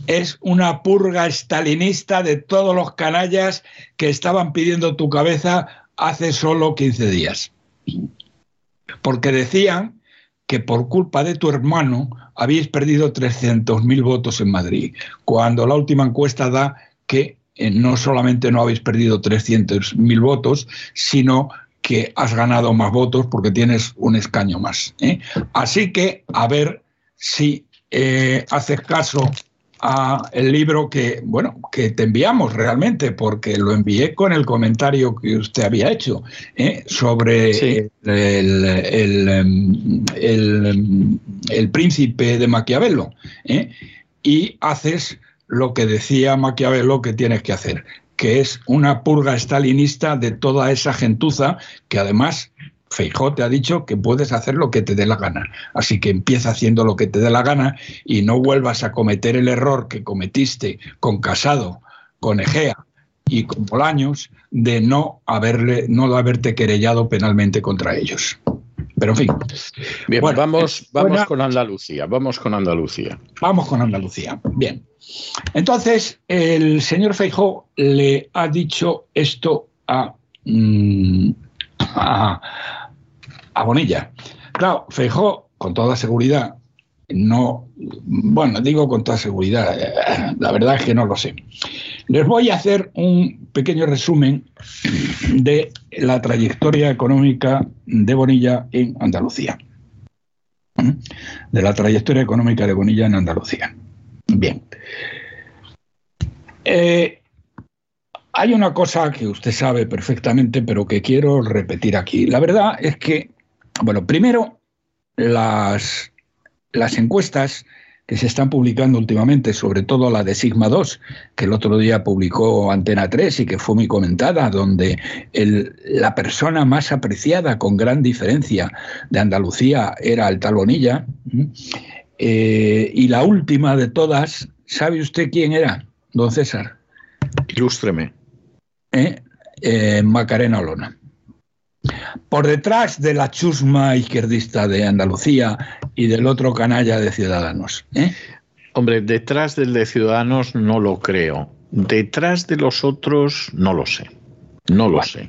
es una purga estalinista de todos los canallas que estaban pidiendo tu cabeza hace solo 15 días. Porque decían que por culpa de tu hermano habéis perdido 300.000 votos en Madrid, cuando la última encuesta da que eh, no solamente no habéis perdido 300.000 votos, sino que has ganado más votos porque tienes un escaño más. ¿eh? Así que a ver si eh, haces caso el libro que, bueno, que te enviamos realmente, porque lo envié con el comentario que usted había hecho ¿eh? sobre el, em, em, el, príncipe de Maquiavelo. ¿eh? Y haces lo que decía Maquiavelo que tienes que hacer, que es una purga estalinista de toda esa gentuza que además Feijó te ha dicho que puedes hacer lo que te dé la gana. Así que empieza haciendo lo que te dé la gana y no vuelvas a cometer el error que cometiste con Casado, con Egea y con Bolaños de no haberle, no haberte querellado penalmente contra ellos. Pero en fin. Bien, vamos, vamos con Andalucía. Vamos con Andalucía. Vamos con Andalucía. Bien. Entonces, el señor Feijó le ha dicho esto a, mm, a, a Bonilla. Claro, Feijó, con toda seguridad, no, bueno, digo con toda seguridad, eh, la verdad es que no lo sé. Les voy a hacer un pequeño resumen de la trayectoria económica de Bonilla en Andalucía. de la trayectoria económica de Bonilla en Andalucía. Bien. Eh, hay una cosa que usted sabe perfectamente, pero que quiero repetir aquí. La verdad es que, bueno, primero, las, las encuestas que se están publicando últimamente, sobre todo la de Sigma 2, que el otro día publicó Antena 3 y que fue muy comentada, donde el, la persona más apreciada con gran diferencia de Andalucía era el Talonilla, eh, y la última de todas, ¿sabe usted quién era, don César? Ilústreme. ¿Eh? Eh, Macarena Olona. Por detrás de la chusma izquierdista de Andalucía y del otro canalla de Ciudadanos. ¿eh? Hombre, detrás del de Ciudadanos no lo creo. Detrás de los otros no lo sé. No lo sé.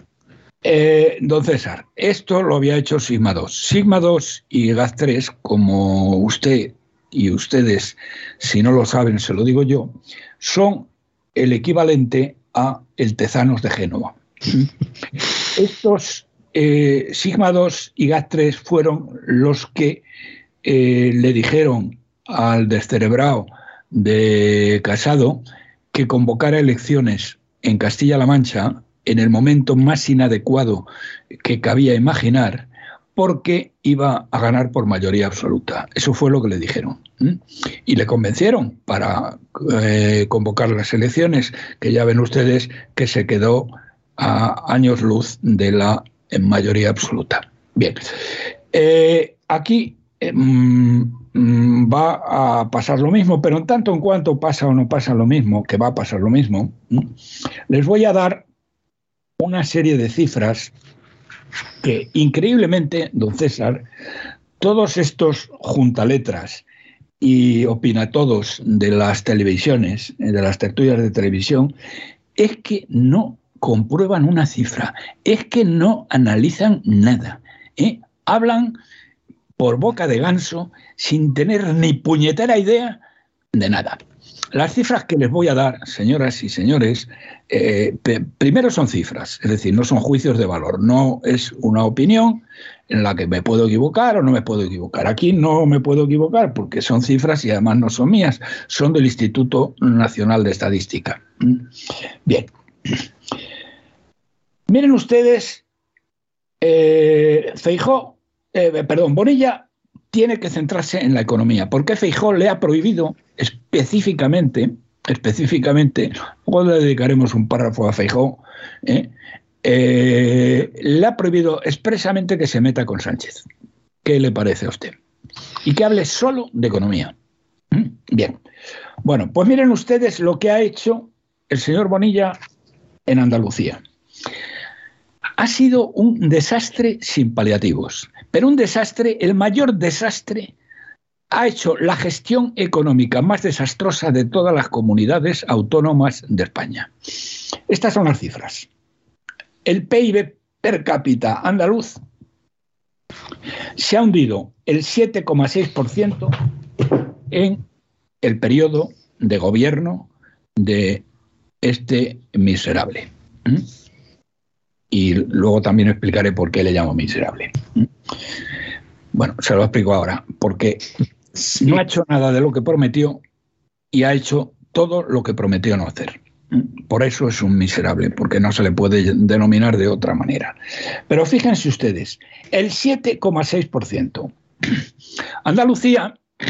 Eh, don César, esto lo había hecho Sigma 2. Sigma 2 y GAZ 3, como usted y ustedes, si no lo saben, se lo digo yo, son el equivalente a el Tezanos de Génova. Estos eh, Sigma 2 y GAT 3 fueron los que eh, le dijeron al descerebrado de Casado que convocara elecciones en Castilla-La Mancha en el momento más inadecuado que cabía imaginar, porque iba a ganar por mayoría absoluta. Eso fue lo que le dijeron. Y le convencieron para eh, convocar las elecciones, que ya ven ustedes que se quedó a años luz de la en mayoría absoluta. Bien, eh, aquí eh, mm, va a pasar lo mismo, pero en tanto en cuanto pasa o no pasa lo mismo, que va a pasar lo mismo, les voy a dar una serie de cifras que increíblemente, don César, todos estos juntaletras y opinatodos de las televisiones, de las tertulias de televisión, es que no comprueban una cifra, es que no analizan nada. ¿eh? Hablan por boca de ganso sin tener ni puñetera idea de nada. Las cifras que les voy a dar, señoras y señores, eh, primero son cifras, es decir, no son juicios de valor, no es una opinión en la que me puedo equivocar o no me puedo equivocar. Aquí no me puedo equivocar porque son cifras y además no son mías, son del Instituto Nacional de Estadística. ¿Mm? Bien. Miren ustedes, eh, Feijó, eh, perdón, Bonilla tiene que centrarse en la economía, porque Feijó le ha prohibido específicamente, específicamente, luego le dedicaremos un párrafo a Feijó, ¿eh? le ha prohibido expresamente que se meta con Sánchez. ¿Qué le parece a usted? Y que hable solo de economía. ¿Mm? Bien. Bueno, pues miren ustedes lo que ha hecho el señor Bonilla en Andalucía ha sido un desastre sin paliativos, pero un desastre, el mayor desastre, ha hecho la gestión económica más desastrosa de todas las comunidades autónomas de España. Estas son las cifras. El PIB per cápita andaluz se ha hundido el 7,6% en el periodo de gobierno de este miserable. ¿Mm? Y luego también explicaré por qué le llamo miserable. Bueno, se lo explico ahora, porque no ha hecho nada de lo que prometió y ha hecho todo lo que prometió no hacer. Por eso es un miserable, porque no se le puede denominar de otra manera. Pero fíjense ustedes, el 7,6%. Andalucía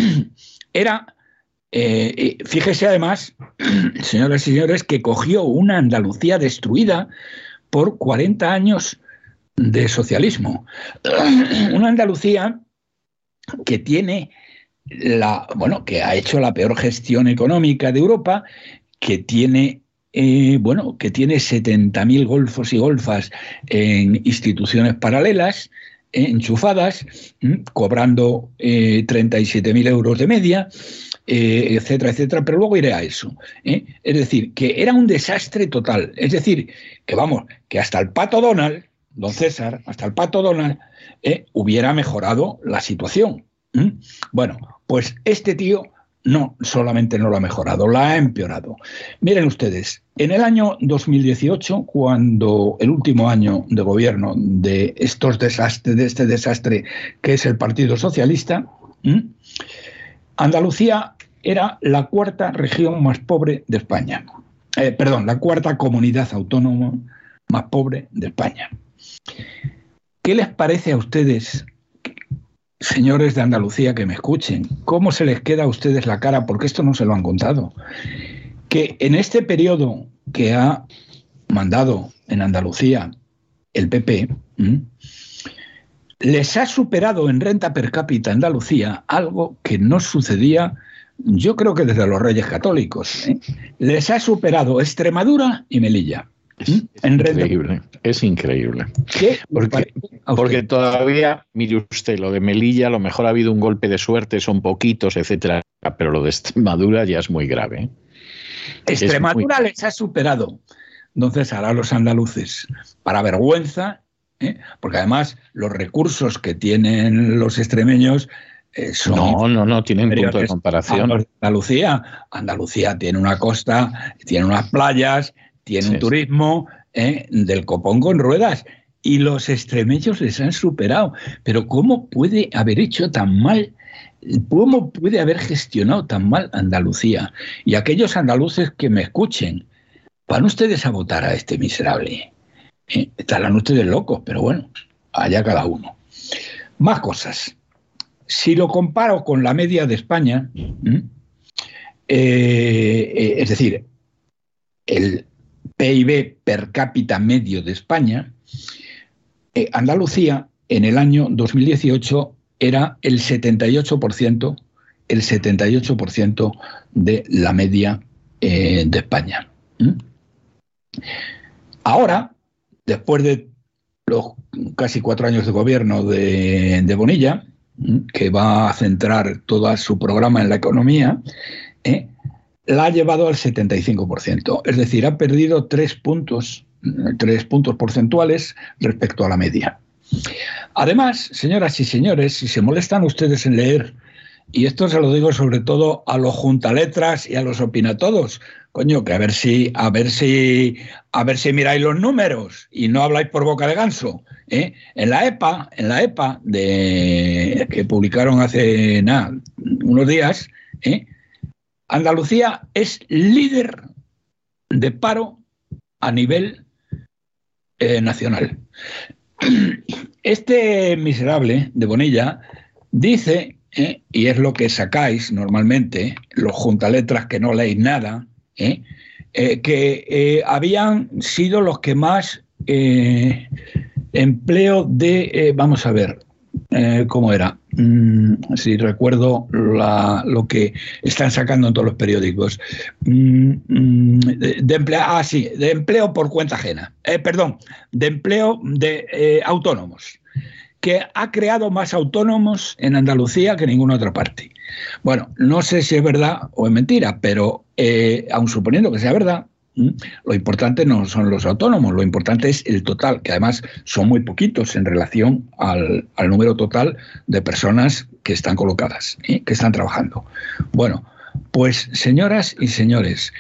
era, eh, fíjese además, señoras y señores, que cogió una Andalucía destruida por 40 años de socialismo. Una Andalucía que tiene la, bueno, que ha hecho la peor gestión económica de Europa, que tiene eh, bueno, que tiene 70.000 golfos y golfas en instituciones paralelas, enchufadas, cobrando eh, 37.000 euros de media, eh, etcétera, etcétera, pero luego iré a eso. ¿eh? Es decir, que era un desastre total. Es decir, que vamos, que hasta el pato Donald, don César, hasta el pato Donald, ¿eh? hubiera mejorado la situación. Bueno, pues este tío no solamente no lo ha mejorado, la ha empeorado. Miren ustedes, en el año 2018, cuando el último año de gobierno de estos desastres, de este desastre que es el Partido Socialista, Andalucía era la cuarta región más pobre de España. Eh, perdón, la cuarta comunidad autónoma más pobre de España. ¿Qué les parece a ustedes, señores de Andalucía que me escuchen? ¿Cómo se les queda a ustedes la cara? Porque esto no se lo han contado. Que en este periodo que ha mandado en Andalucía el PP, les ha superado en renta per cápita Andalucía algo que no sucedía, yo creo que desde los Reyes Católicos. ¿eh? Les ha superado Extremadura y Melilla. Es, increíble, es increíble. Porque, porque, todavía, mire usted, lo de Melilla, a lo mejor ha habido un golpe de suerte, son poquitos, etcétera, pero lo de Extremadura ya es muy grave. ¿eh? Extremadura les ha superado. Entonces, ahora los andaluces, para vergüenza, ¿eh? porque además los recursos que tienen los extremeños eh, son no, no, no tienen punto de comparación. Andalucía, Andalucía tiene una costa, tiene unas playas, tiene un turismo ¿eh? del copón con ruedas y los extremeños les han superado. Pero ¿cómo puede haber hecho tan mal? ¿Cómo puede haber gestionado tan mal Andalucía? Y aquellos andaluces que me escuchen, ¿van ustedes a votar a este miserable? ¿Eh? Estarán ustedes locos, pero bueno, allá cada uno. Más cosas. Si lo comparo con la media de España, eh, eh, es decir, el PIB per cápita medio de España, Andalucía en el año 2018 era el 78%, el 78% de la media de España. Ahora, después de los casi cuatro años de gobierno de, Bonilla, que va a centrar todo su programa en la economía, ¿eh? La ha llevado al 75%. Es decir, ha perdido tres puntos, tres puntos porcentuales respecto a la media. Además, señoras y señores, si se molestan ustedes en leer, y esto se lo digo sobre todo a los juntaletras y a los opinatodos, Coño, que a ver si, a ver si, a ver si miráis los números y no habláis por boca de ganso. ¿eh? En la EPA, en la EPA de, que publicaron hace nada, unos días, ¿eh? Andalucía es líder de paro a nivel eh, nacional. Este miserable de Bonilla dice, y es lo que sacáis normalmente, los juntaletras que no leéis nada, ¿eh? Eh, que eh, habían sido los que más empleo de, vamos a ver, ¿cómo era? Mm, si recuerdo lo que están sacando en todos los periódicos. Mm, mm, de, empleo, ah, sí, de empleo por cuenta ajena. perdón, de empleo de autónomos que ha creado más autónomos en Andalucía que en ninguna otra parte. Bueno, no sé si es verdad o es mentira, pero eh, aun suponiendo que sea verdad, lo importante no son los autónomos, lo importante es el total, que además son muy poquitos en relación al, número total de personas que están colocadas, que están trabajando. Bueno, pues señoras y señores,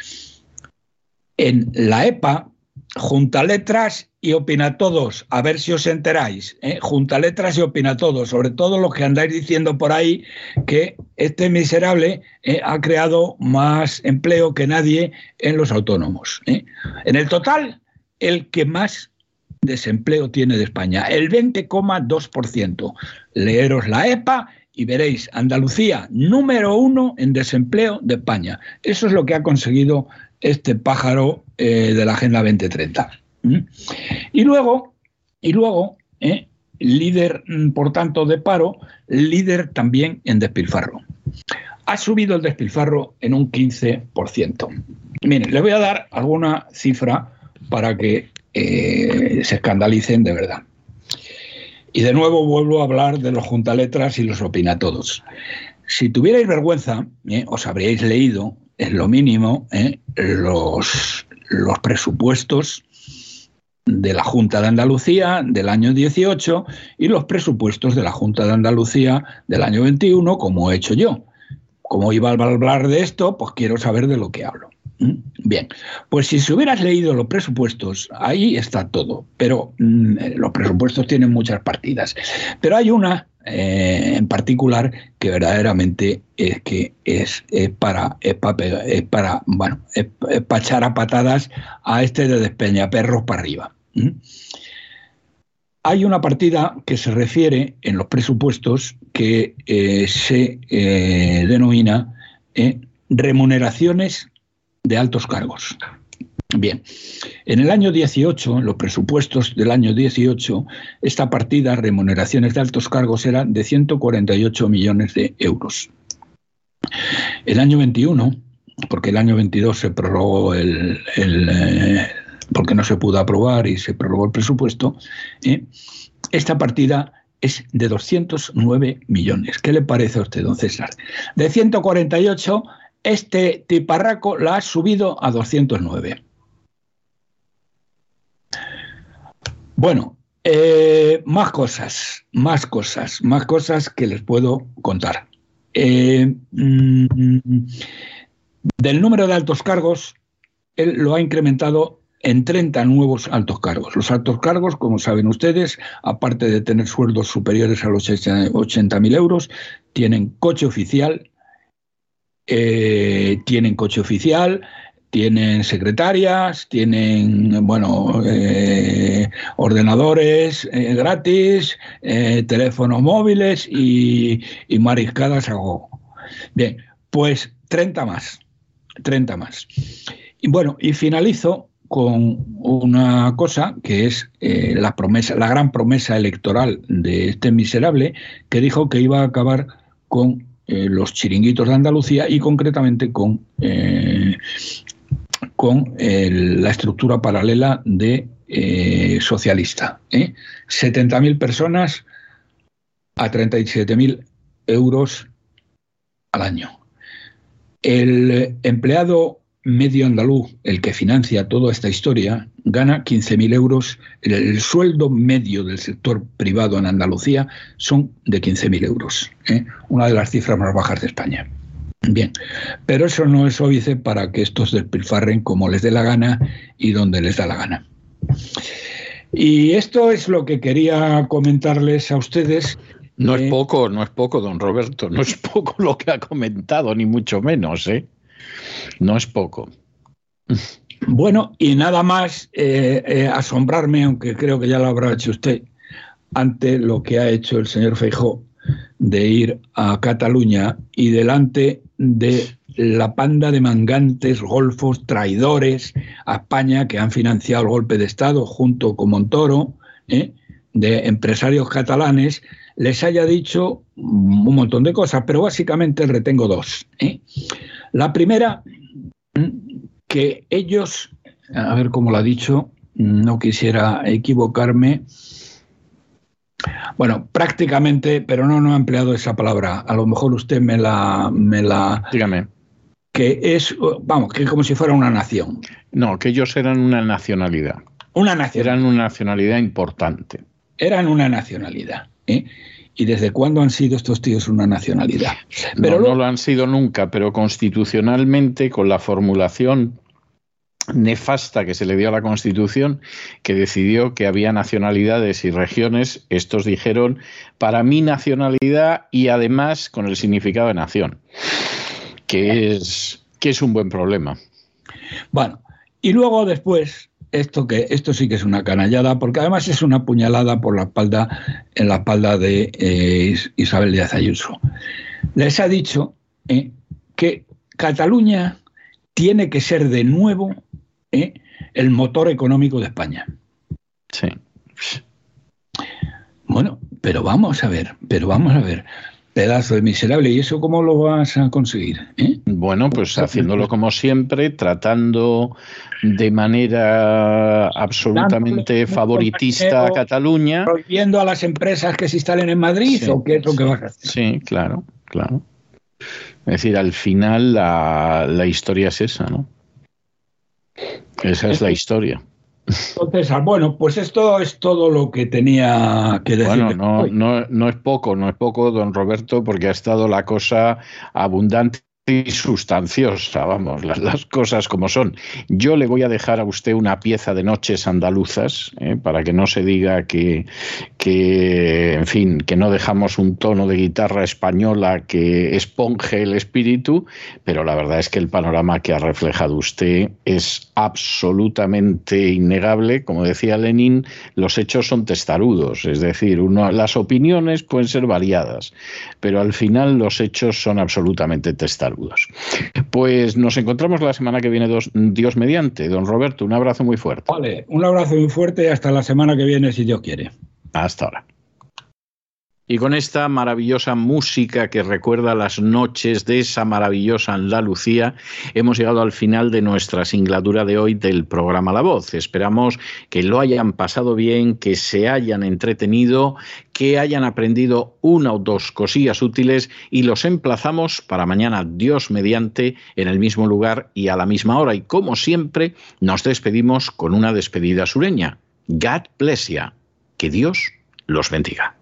en la EPA, junta letras y opina todos, a ver si os enteráis, ¿eh? junta letras y opina todos, sobre todo los que andáis diciendo por ahí que este miserable ¿eh? ha creado más empleo que nadie en los autónomos. ¿eh? En el total, el que más desempleo tiene de España, el 20,2%. Leeros la EPA y veréis Andalucía número uno en desempleo de España. Eso es lo que ha conseguido este pájaro de la Agenda 2030. Y luego, y luego ¿eh? líder, mm, por tanto, de paro, líder también en despilfarro. Ha subido el despilfarro en un 15%. Miren, les voy a dar alguna cifra para que eh, se escandalicen de verdad. Y de nuevo vuelvo a hablar de los juntaletras y los opinatodos. Si tuvierais vergüenza, ¿eh? os habríais leído, en lo mínimo, los, los presupuestos de la Junta de Andalucía del año 18 y los presupuestos de la Junta de Andalucía del año 21, como he hecho yo. Como iba a hablar de esto, pues quiero saber de lo que hablo. ¿Mm? Bien, pues si se hubieras leído los presupuestos, ahí está todo, pero mm, los presupuestos tienen muchas partidas. Pero hay una eh, en particular que verdaderamente es que es, para es para, bueno es, para echar a patadas a este de despeñaperros para arriba. Hay una partida que se refiere en los presupuestos que eh, se eh, denomina remuneraciones de altos cargos. Bien, en el año 18, en los presupuestos del año 18, esta partida, remuneraciones de altos cargos, era de 148 millones de euros. El año 21, porque el año 22 se prorrogó el, eh, porque no se pudo aprobar y se prorrogó el presupuesto, eh, esta partida es de 209 millones. ¿Qué le parece a usted, don César? De 148, este tiparraco la ha subido a 209. Bueno, eh, más cosas, más cosas, más cosas que les puedo contar. Eh, mm, del número de altos cargos, él lo ha incrementado en 30 nuevos altos cargos. Los altos cargos, como saben ustedes, aparte de tener sueldos superiores a los 80.000 euros, tienen coche oficial, eh, tienen coche oficial, tienen secretarias, tienen, bueno, eh, ordenadores eh, gratis, eh, teléfonos móviles y, mariscadas a gogo. Bien, pues 30 más, 30 más. Y bueno, y finalizo con una cosa que es la promesa, la gran promesa electoral de este miserable, que dijo que iba a acabar con los chiringuitos de Andalucía y concretamente con con la estructura paralela de eh, socialista. ¿eh? 70.000 personas a 37.000 euros al año. El empleado medio andaluz, el que financia toda esta historia, gana 15.000 euros. El, sueldo medio del sector privado en Andalucía son de 15.000 euros, ¿eh? una de las cifras más bajas de España. Bien, pero eso no es óbice para que estos despilfarren como les dé la gana y donde les da la gana. Y esto es lo que quería comentarles a ustedes. No es eh, poco, no es poco, don Roberto, no es poco lo que ha comentado, ni mucho menos, ¿eh? No es poco. Bueno, y nada más eh, eh, asombrarme, aunque creo que ya lo habrá hecho usted, ante lo que ha hecho el señor Feijó de ir a Cataluña y delante de la panda de mangantes, golfos, traidores a España que han financiado el golpe de Estado junto con Montoro, ¿eh? de empresarios catalanes, les haya dicho un montón de cosas, pero básicamente retengo dos. ¿eh? La primera, que ellos, a ver cómo lo ha dicho, no quisiera equivocarme, bueno, prácticamente, pero no, no ha empleado esa palabra. A lo mejor usted me la, me la. Dígame. Que es, vamos, que es como si fuera una nación. No, que ellos eran una nacionalidad. Una nación. Eran una nacionalidad importante. Eran una nacionalidad. ¿eh? ¿Y desde cuándo han sido estos tíos una nacionalidad? Pero no, no lo han sido nunca, pero constitucionalmente, con la formulación nefasta que se le dio a la Constitución, que decidió que había nacionalidades y regiones, estos dijeron, para mi nacionalidad y además con el significado de nación, que es, que es un buen problema. Bueno, y luego después, esto que esto sí que es una canallada, porque además es una puñalada por la espalda, en la espalda de eh, Isabel Díaz Ayuso. Les ha dicho eh, que Cataluña tiene que ser de nuevo ¿eh? el motor económico de España. Sí. Bueno, pero vamos a ver, pero vamos a ver. Pedazo de miserable, ¿y eso cómo lo vas a conseguir? Eh? Bueno, pues haciéndolo como siempre, tratando de manera absolutamente favoritista a Cataluña. ¿Prohibiendo a las empresas que se instalen en Madrid o qué es lo que vas a hacer? Sí, claro, claro. Es decir, al final la, la historia es esa, ¿no? Esa es la historia. Entonces, ah, bueno, pues esto es todo lo que tenía que decir. Bueno, no, no, no es poco, no es poco, don Roberto, porque ha estado la cosa abundante y sustanciosa, vamos, las, cosas como son. Yo le voy a dejar a usted una pieza de noches andaluzas, ¿eh? para que no se diga que, que, en fin, que no dejamos un tono de guitarra española que esponje el espíritu, pero la verdad es que el panorama que ha reflejado usted es absolutamente innegable. Como decía Lenin, los hechos son testarudos, es decir, uno, las opiniones pueden ser variadas, pero al final los hechos son absolutamente testarudos. Pues nos encontramos la semana que viene, Dios mediante. Don Roberto, un abrazo muy fuerte. Vale, un abrazo muy fuerte y hasta la semana que viene, si Dios quiere. Hasta ahora. Y con esta maravillosa música que recuerda las noches de esa maravillosa Andalucía, hemos llegado al final de nuestra singladura de hoy del programa La Voz. Esperamos que lo hayan pasado bien, que se hayan entretenido, que hayan aprendido una o dos cosillas útiles y los emplazamos para mañana, Dios mediante, en el mismo lugar y a la misma hora. Y como siempre, nos despedimos con una despedida sureña. God bless you. Que Dios los bendiga.